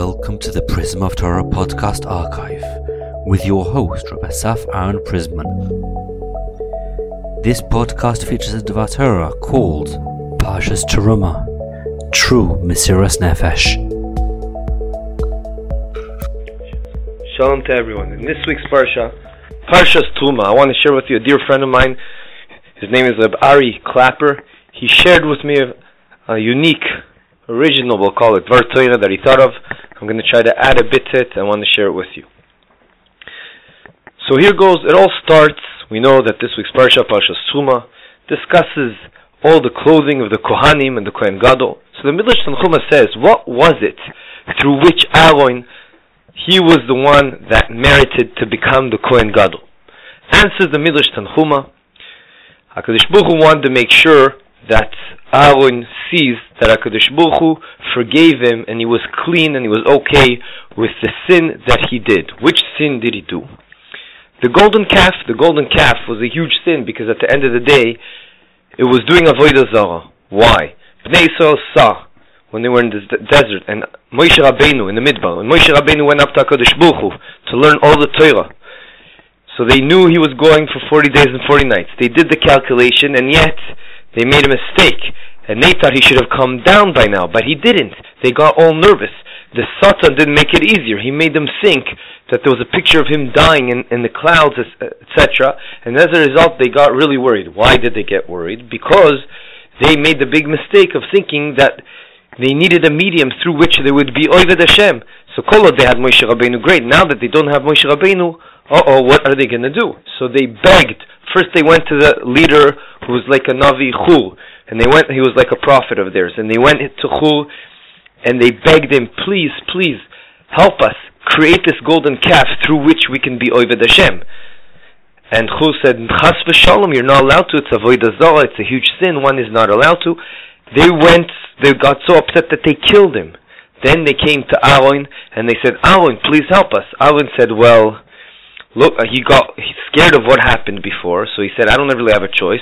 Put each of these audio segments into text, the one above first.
Welcome to the Prism of Torah podcast archive with your host, Rabbi Asaf Aaron Prisman. This podcast features a Dvar Torah called Parshas Teruma, True Mesiras Nefesh. Shalom to everyone. In this week's Parsha, Parshas Teruma, I want to share with you a dear friend of mine. His name is Ari Clapper. He shared with me a, a unique, original, we'll call it, Dvar Torah that he thought of. I'm going to try to add a bit to it. I want to share it with you. So here goes. It all starts. We know that this week's Parsha, Parshas Teruma, discusses all the clothing of the Kohanim and the Kohen Gadol. So the Midrash Tanchuma says, what was it through which Aaron, he was the one that merited to become the Kohen Gadol? Answers the Midrash Tanchuma, HaKadosh Baruch Hu wanted to make sure that Aaron sees that HaKadosh Baruch Hu forgave him and he was clean and he was okay with the sin that he did. Which sin did he do? The golden calf, the golden calf was a huge sin because at the end of the day, it was doing Avodah Zarah. Why? Bnei Israel saw when they were in the desert and Moshe Rabbeinu in the Midbar, when Moshe Rabbeinu went up to HaKadosh Baruch Hu to learn all the Torah, so they knew he was going for 40 days and 40 nights. They did the calculation and yet they made a mistake. And they thought he should have come down by now, but he didn't. They got all nervous. The Satan didn't make it easier. He made them think that there was a picture of him dying in, in the clouds, etc. And as a result, they got really worried. Why did they get worried? Because they made the big mistake of thinking that they needed a medium through which they would be Oived Hashem. So Kolod they had Moshe Rabbeinu, great. Now that they don't have Moshe Rabbeinu, uh-oh, what are they going to do? So they begged. First they went to the leader who was like a Navi Chur, and they went, he was like a prophet of theirs, and they went to Chur, and they begged him, please, please, help us, create this golden calf through which we can be Oived Hashem. And Chur said, Chas v'shalom, you're not allowed to, it's Avodah Zarah, it's a huge sin, one is not allowed to. They went, they got so upset that they killed him. Then they came to Aaron, and they said, Aaron, please help us. Aaron said, well, look, uh, he got scared of what happened before, so he said, I don't really have a choice.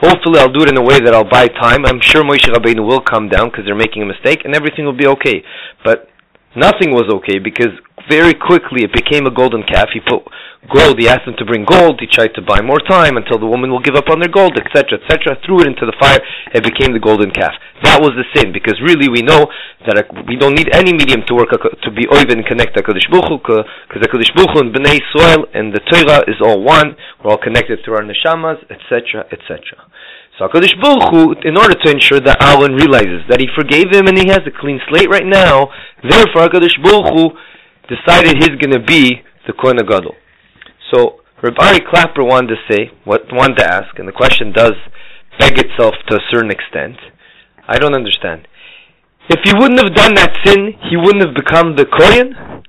Hopefully, I'll do it in a way that I'll buy time. I'm sure Moshe Rabbeinu will come down because they're making a mistake, and everything will be okay. But nothing was okay because very quickly it became a golden calf. He put gold. He asked them to bring gold. He tried to buy more time until the woman will give up on their gold, etc., etc. Threw it into the fire. It became the golden calf. That was the sin because really we know that we don't need any medium to work to be and connect Hakadosh Baruch because Hakadosh Baruch and Bnei Israel and the Torah is all one. We're all connected through our neshamas, etc., etc. So Hakadosh Baruch Hu, in order to ensure that Aaron realizes that he forgave him and he has a clean slate right now, therefore Hakadosh Baruch Hu decided he's going to be the Kohen Gadol. So Rabbi Clapper wanted to say, what wanted to ask, and the question does beg itself to a certain extent. I don't understand. If he wouldn't have done that sin, he wouldn't have become the Kohen,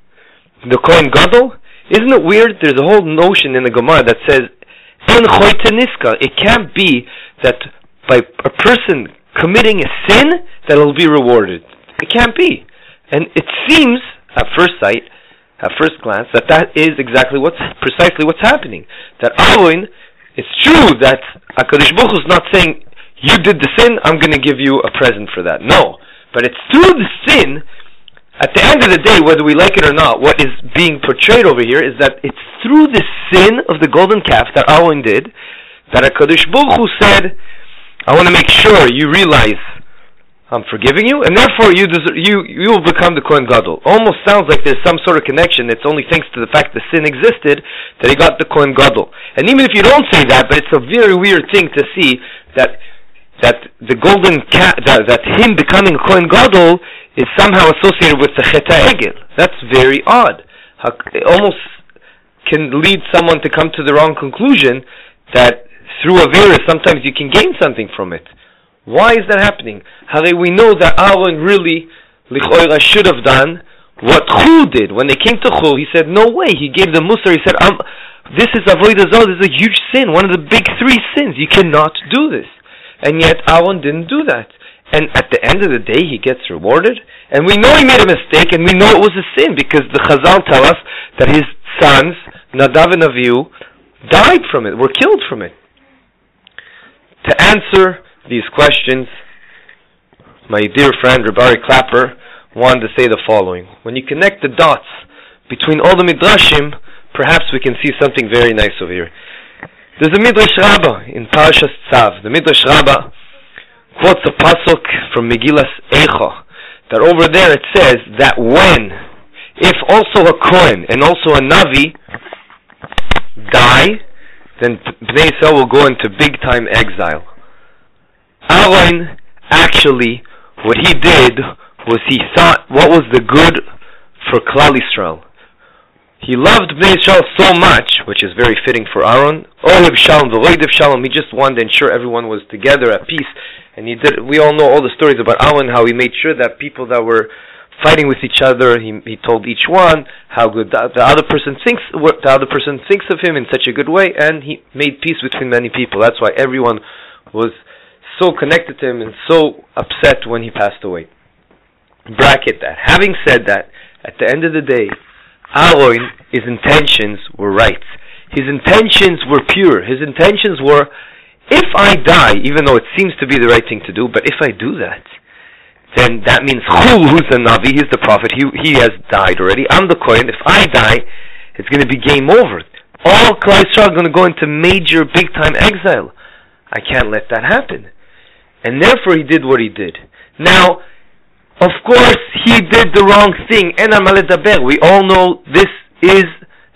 the Kohen Gadol. Isn't it weird? There's a whole notion in the Gemara that says, Choitei Niskar, It can't be that by a person committing a sin that will be rewarded. It can't be. And it seems, at first sight, at first glance, that that is exactly what's precisely what's happening. That Aaron, it's true that Hakadosh Baruch is not saying you did the sin, I'm going to give you a present for that. No, but it's through the sin. At the end of the day, whether we like it or not, what is being portrayed over here is that it's through the sin of the golden calf that Aaron did that Hakadosh Baruch Hu said, "I want to make sure you realize I'm forgiving you, and therefore you deserve, you you will become the Kohen Gadol. Almost sounds like there's some sort of connection. It's only thanks to the fact the sin existed that he got the Kohen Gadol. And even if you don't say that, but it's a very weird thing to see that that the golden cat that, that him becoming a Kohen Gadol is somehow associated with the Chet Egel. That's very odd. It almost can lead someone to come to the wrong conclusion that through a virus sometimes you can gain something from it. Why is that happening? How we know that Aaron really, Lichoira, should have done what Chur did. When they came to Chur, he said, no way. He gave the Musar, he said, um, this is Avodah Zarah, this is a huge sin, one of the big three sins. You cannot do this. And yet Aaron didn't do that. And at the end of the day, he gets rewarded. And we know he made a mistake, and we know it was a sin, because the Chazal tell us that his sons, Nadav and Avihu, died from it, were killed from it. To answer these questions, my dear friend Rabari Clapper wanted to say the following. When you connect the dots between all the midrashim, perhaps we can see something very nice over here. There's a Midrash Rabbah in Parshas Tzav. The Midrash Rabbah quotes a pasuk from Megillas Eicha, that over there it says that when, if also a Kohen and also a Navi die, then Bnei Yisrael will go into big time exile. Aaron actually, what he did was he thought what was the good for Klal Yisrael. He loved Bnei Yisrael so much, which is very fitting for Aaron. Ohib Shalom, the Lord of Shalom. He just wanted to ensure everyone was together at peace, and he did. We all know all the stories about Aaron, how he made sure that people that were fighting with each other, he he told each one how good the, the other person thinks what the other person thinks of him in such a good way, and he made peace between many people. That's why everyone was so connected to him and so upset when he passed away. Bracket that. Having said that, at the end of the day, Aaron, his intentions were right. His intentions were pure. His intentions were, if I die, even though it seems to be the right thing to do, but if I do that, then that means who, who's the Navi, he's the prophet, he, he has died already. I'm the Kohen. If I die, it's going to be game over. All Christ are going to go into major, big time exile. I can't let that happen. And therefore he did what he did. Now, of course, he did the wrong thing. We all know this is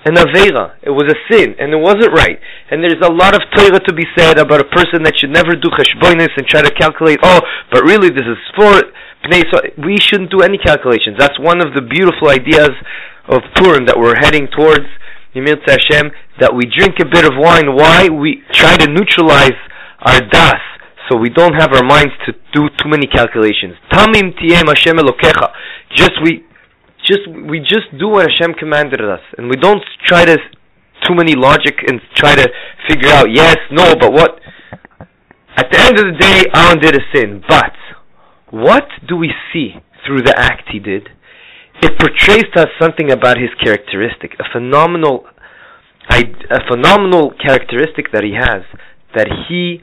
an Avera. It was a sin, and it wasn't right. And there's a lot of Torah to be said about a person that should never do cheshbonis and try to calculate, oh, but really this is for we shouldn't do any calculations. That's one of the beautiful ideas of Purim that we're heading towards, Yimir Hashem, that we drink a bit of wine. Why? We try to neutralize our das so we don't have our minds to do too many calculations. Tamim tiem Hashem Elokecha. Just we, just we just do what Hashem commanded us, and we don't try to too many logic and try to figure out yes, no, but what. At the end of the day, Aaron did a sin, but what do we see through the act he did? It portrays to us something about his characteristic, a phenomenal, a phenomenal characteristic that he has, that he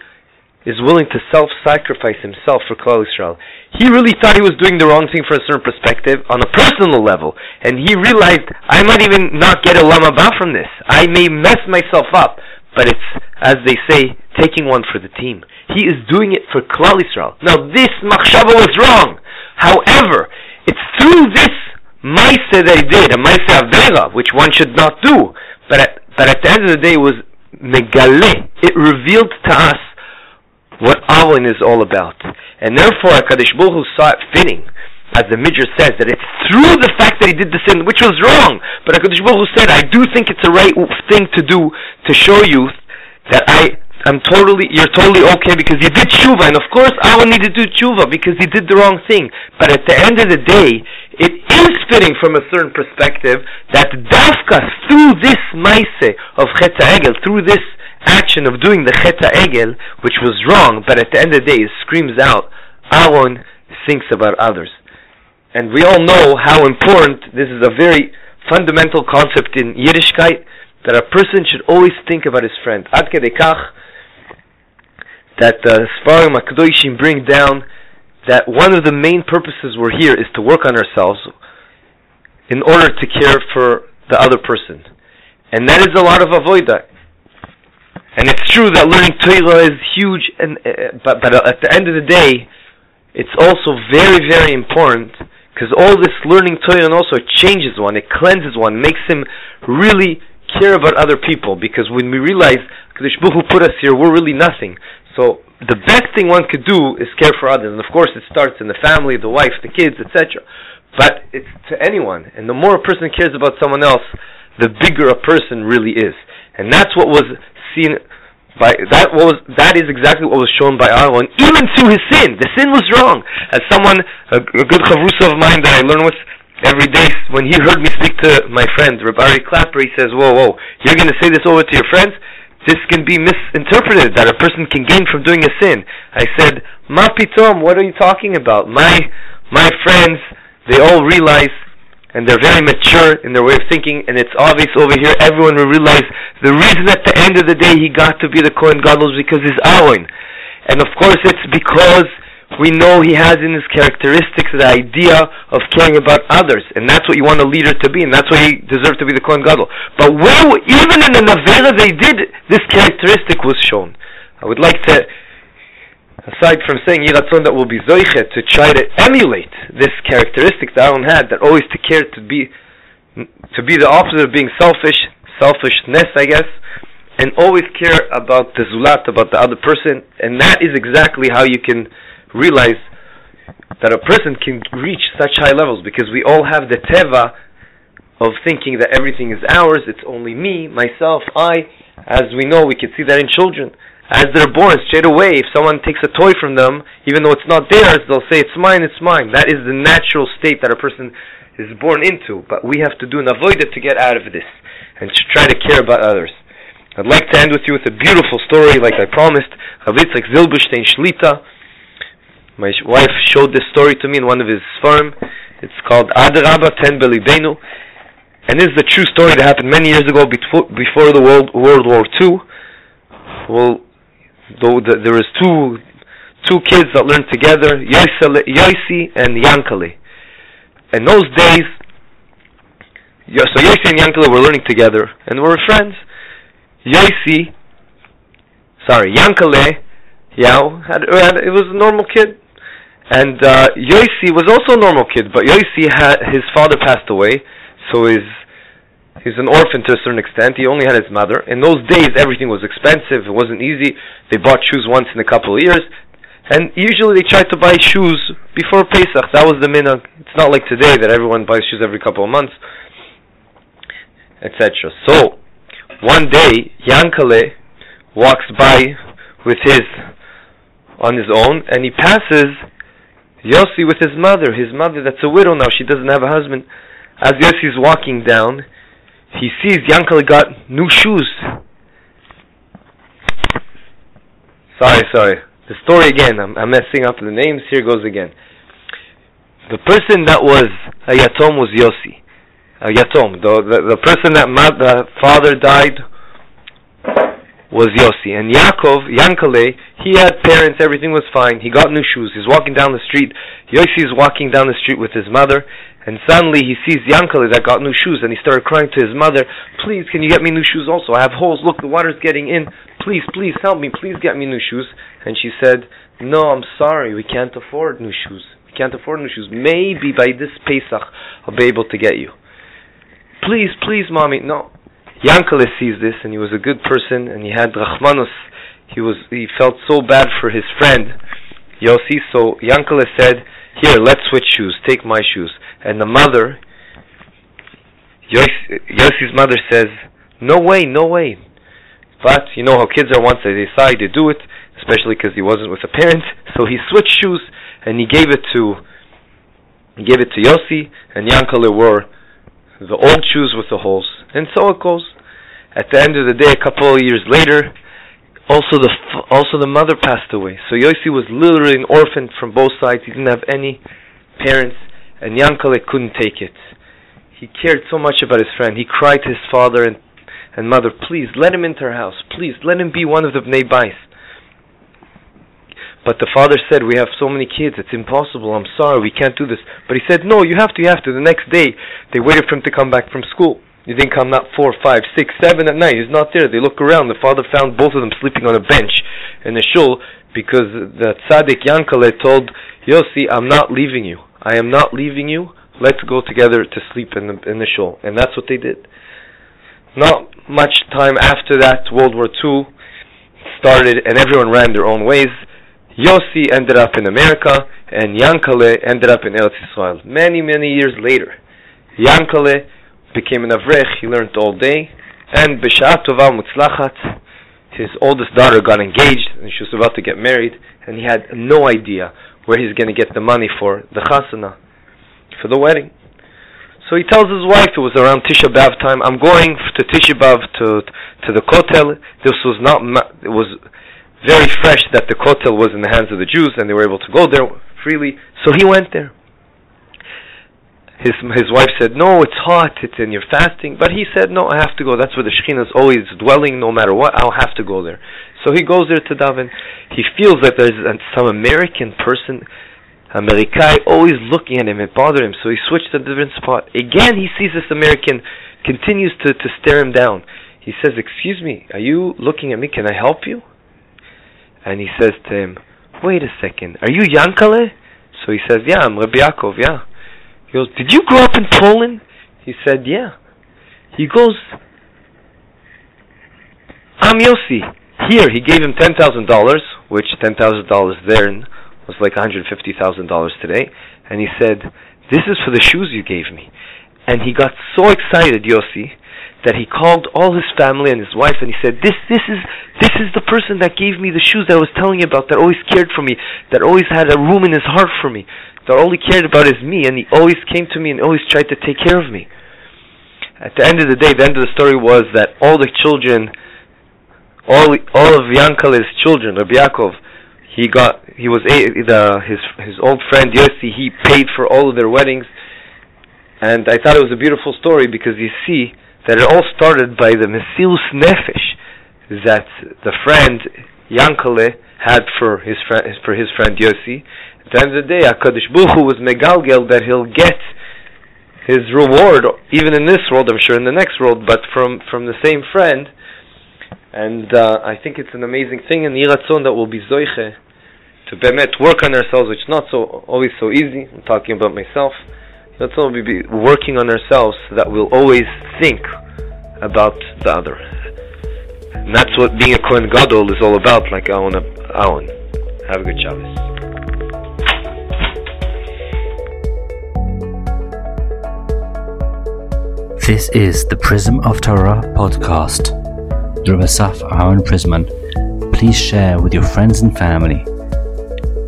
is willing to self-sacrifice himself for Klal Yisrael. He really thought he was doing the wrong thing from a certain perspective on a personal level, and he realized I might even not get a Olam Haba from this. I may mess myself up, but it's as they say, taking one for the team. He is doing it for Klal Yisrael. Now this machshava was wrong. However, it's through this Maise that he did, a Maise Avera, which one should not do. But at, but at the end of the day, it was megale. It revealed to us Avon is all about. And therefore, HaKadosh Baruch Hu saw it fitting, as the Midrash says, that it's through the fact that he did the sin, which was wrong, but HaKadosh Baruch Hu said, I do think it's the right thing to do to show you that I I'm totally, you're totally okay because you did tshuva, and of course I will need to do tshuva because you did the wrong thing. But at the end of the day, it is fitting from a certain perspective that dafka through this maise of Chet Egel, through this action of doing the Cheta Egel, which was wrong, but at the end of the day it screams out, Aaron thinks about others. And we all know how important, this is a very fundamental concept in Yiddishkeit, that a person should always think about his friend. Ad kedekach, that the Sfarim HaKadoshim bring down that one of the main purposes we're here is to work on ourselves in order to care for the other person. And that is a lot of avoida. And it's true that learning Torah is huge, and uh, but but at the end of the day, it's also very very important because all this learning Torah also changes one, it cleanses one, makes him really care about other people. Because when we realize Kadosh Baruch put us here, we're really nothing. So the best thing one could do is care for others, and of course it starts in the family, the wife, the kids, etc. But it's to anyone, and the more a person cares about someone else, the bigger a person really is. And that's what was seen by that was that is exactly what was shown by Aaron, even through his sin. The sin was wrong. As someone, a, a good chavrusa of mine that I learn with every day, when he heard me speak to my friend Rabbi Clapper, he says, "Whoa, whoa, you're going to say this over to your friends? This can be misinterpreted that a person can gain from doing a sin." I said, "Ma pitom, what are you talking about? My my friends, they all realize." And they're very mature in their way of thinking, and it's obvious over here. Everyone will realize the reason at the end of the day he got to be the Kohen Gadol is because he's Aaron, and of course it's because we know he has in his characteristics the idea of caring about others, and that's what you want a leader to be, and that's why he deserved to be the Kohen Gadol. But where, even in the Navera they did, this characteristic was shown. I would like to, aside from saying Yiratzon that will be Zoiche, to try to emulate this characteristic that Aaron had, that always to care to be, to be the opposite of being selfish, selfishness, I guess, and always care about the zulat, about the other person, and that is exactly how you can realize that a person can reach such high levels because we all have the teva of thinking that everything is ours, it's only me, myself, I. As we know, we can see that in children. As they're born, straight away, if someone takes a toy from them, even though it's not theirs, they'll say, It's mine, it's mine. That is the natural state that a person is born into. But we have to do an avoid to get out of this and to try to care about others. I'd like to end with you with a beautiful story, like I promised. Chavitzek Zilberstein Shlita my wife showed this story to me in one of his farm. It's called Adarabba Ten Belibenu. And this is a true story that happened many years ago before, before the World, World War II. Well, though the, there was two two kids that learned together, Yosi and Yankali. In those days, so Yosi and Yankali were learning together and were friends. Yosi, sorry, Yankale, yeah, had, had, it was a normal kid. And uh, Yosi was also a normal kid, but Yosi had his father passed away, so his he's an orphan to a certain extent. He only had his mother. In those days, everything was expensive. It wasn't easy. They bought shoes once in a couple of years, and usually they tried to buy shoes before Pesach. That was the minhag. It's not like today that everyone buys shoes every couple of months, etc. So one day, Yankale walks by with his on his own, and he passes Yossi with his mother, his mother that's a widow now, she doesn't have a husband. As Yossi is walking down, he sees Yankel got new shoes. Sorry, sorry. The story again, I'm, I'm messing up the names, here goes again. The person that was a Yatom was Yossi. A Yatom. The, the, the person that ma- the father died was Yossi. And Yaakov, Yankale, he had parents, everything was fine. He got new shoes. He's walking down the street. Yossi is walking down the street with his mother. And suddenly he sees Yankale that got new shoes. And he started crying to his mother, Please, can you get me new shoes also? I have holes. Look, the water's getting in. Please, please help me. Please get me new shoes. And she said, No, I'm sorry. We can't afford new shoes. We can't afford new shoes. Maybe by this Pesach I'll be able to get you. Please, please, mommy. No, Yankele sees this, and he was a good person, and he had Rachmanus. He was he felt so bad for his friend Yossi, so Yankele said, "Here, let's switch shoes. Take my shoes." And the mother, Yossi's mother says, "No way, no way." But you know how kids are. Once they decide to do it, especially because he wasn't with a parent, so he switched shoes and he gave it to he gave it to Yossi, and Yankele wore the old shoes with the holes. And so it goes. At the end of the day, a couple of years later, also the also the mother passed away. So Yossi was literally an orphan from both sides. He didn't have any parents, and Yankale couldn't take it. He cared so much about his friend. He cried to his father and, and mother, please let him into our house. Please let him be one of the Bnei Bais. But the father said, We have so many kids, it's impossible, I'm sorry, we can't do this. But he said, No, you have to, you have to. The next day, they waited for him to come back from school. He didn't come not four, five, six, seven at night? He's not there. They look around. The father found both of them sleeping on a bench in the shul because the tzaddik Yankale told Yossi, I'm not leaving you. I am not leaving you. Let's go together to sleep in the, in the shul. And that's what they did. Not much time after that, World War II started and everyone ran their own ways. Yossi ended up in America, and Yankale ended up in Eretz Israel. Many, many years later, Yankale became an avrech. He learned all day, and b'shat tova mutzlachat, his oldest daughter got engaged, and she was about to get married, and he had no idea where he's going to get the money for the chasana, for the wedding. So he tells his wife, it was around Tisha B'Av time, I'm going to Tisha B'Av to, to the Kotel. This was not, it was very fresh that the Kotel was in the hands of the Jews and they were able to go there freely. So he went there. His his wife said, "No, it's hot. It's and you're fasting." But he said, "No, I have to go. That's where the Shekhinah is always dwelling. No matter what, I'll have to go there." So he goes there to daven. He feels that there's some American person, Amerikai, always looking at him. It bothered him, so he switched to a different spot. Again, he sees this American continues to to stare him down. He says, "Excuse me, are you looking at me? Can I help you?" And he says to him, "Wait a second. Are you Yankale?" So he says, "Yeah, I'm Rabbi Yaakov. Yeah." He goes, Did you grow up in Poland? He said, Yeah. He goes, I'm Yossi. Here, he gave him $10,000, which $10,000 then was like $150,000 today. And he said, This is for the shoes you gave me. And he got so excited, Yossi, that he called all his family and his wife and he said, This this is this is the person that gave me the shoes that I was telling you about, that always cared for me, that always had a room in his heart for me that all he cared about is me, and he always came to me and always tried to take care of me. At the end of the day, the end of the story was that all the children, all all of Yankale's children, Rabbi Yaakov, he got he was a, the his his old friend Yossi. He paid for all of their weddings, and I thought it was a beautiful story because you see that it all started by the Mesirus Nefesh that the friend Yankale had for his friend for his friend Yossi, at the end of the day, HaKadosh Baruch Hu was megalgel that he'll get his reward, even in this world, I'm sure in the next world, but from, from the same friend. And uh, I think it's an amazing thing in Yiratzon that will be Zoiche to bemet work on ourselves, which is not so always so easy. I'm talking about myself. Let's all be working on ourselves so that we'll always think about the other. And that's what being a Kohen Gadol is all about, like Aon. Aon. Have a good Shabbos. This is the Prism of Torah podcast. Asaf Aaron Prisman. Please share with your friends and family.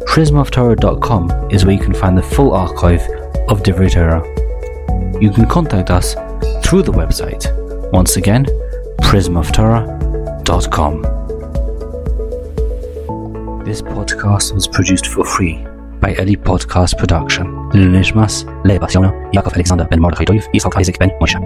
PrismofTorah.com is where you can find the full archive of Divrei Torah. You can contact us through the website. Once again, prismoftorah.com. This podcast was produced for free by Eli Podcast Production. Les chumas, les passionnés, Jakov Alexander Ben-Mordre-Hidolov et son trait exécutif Mocha.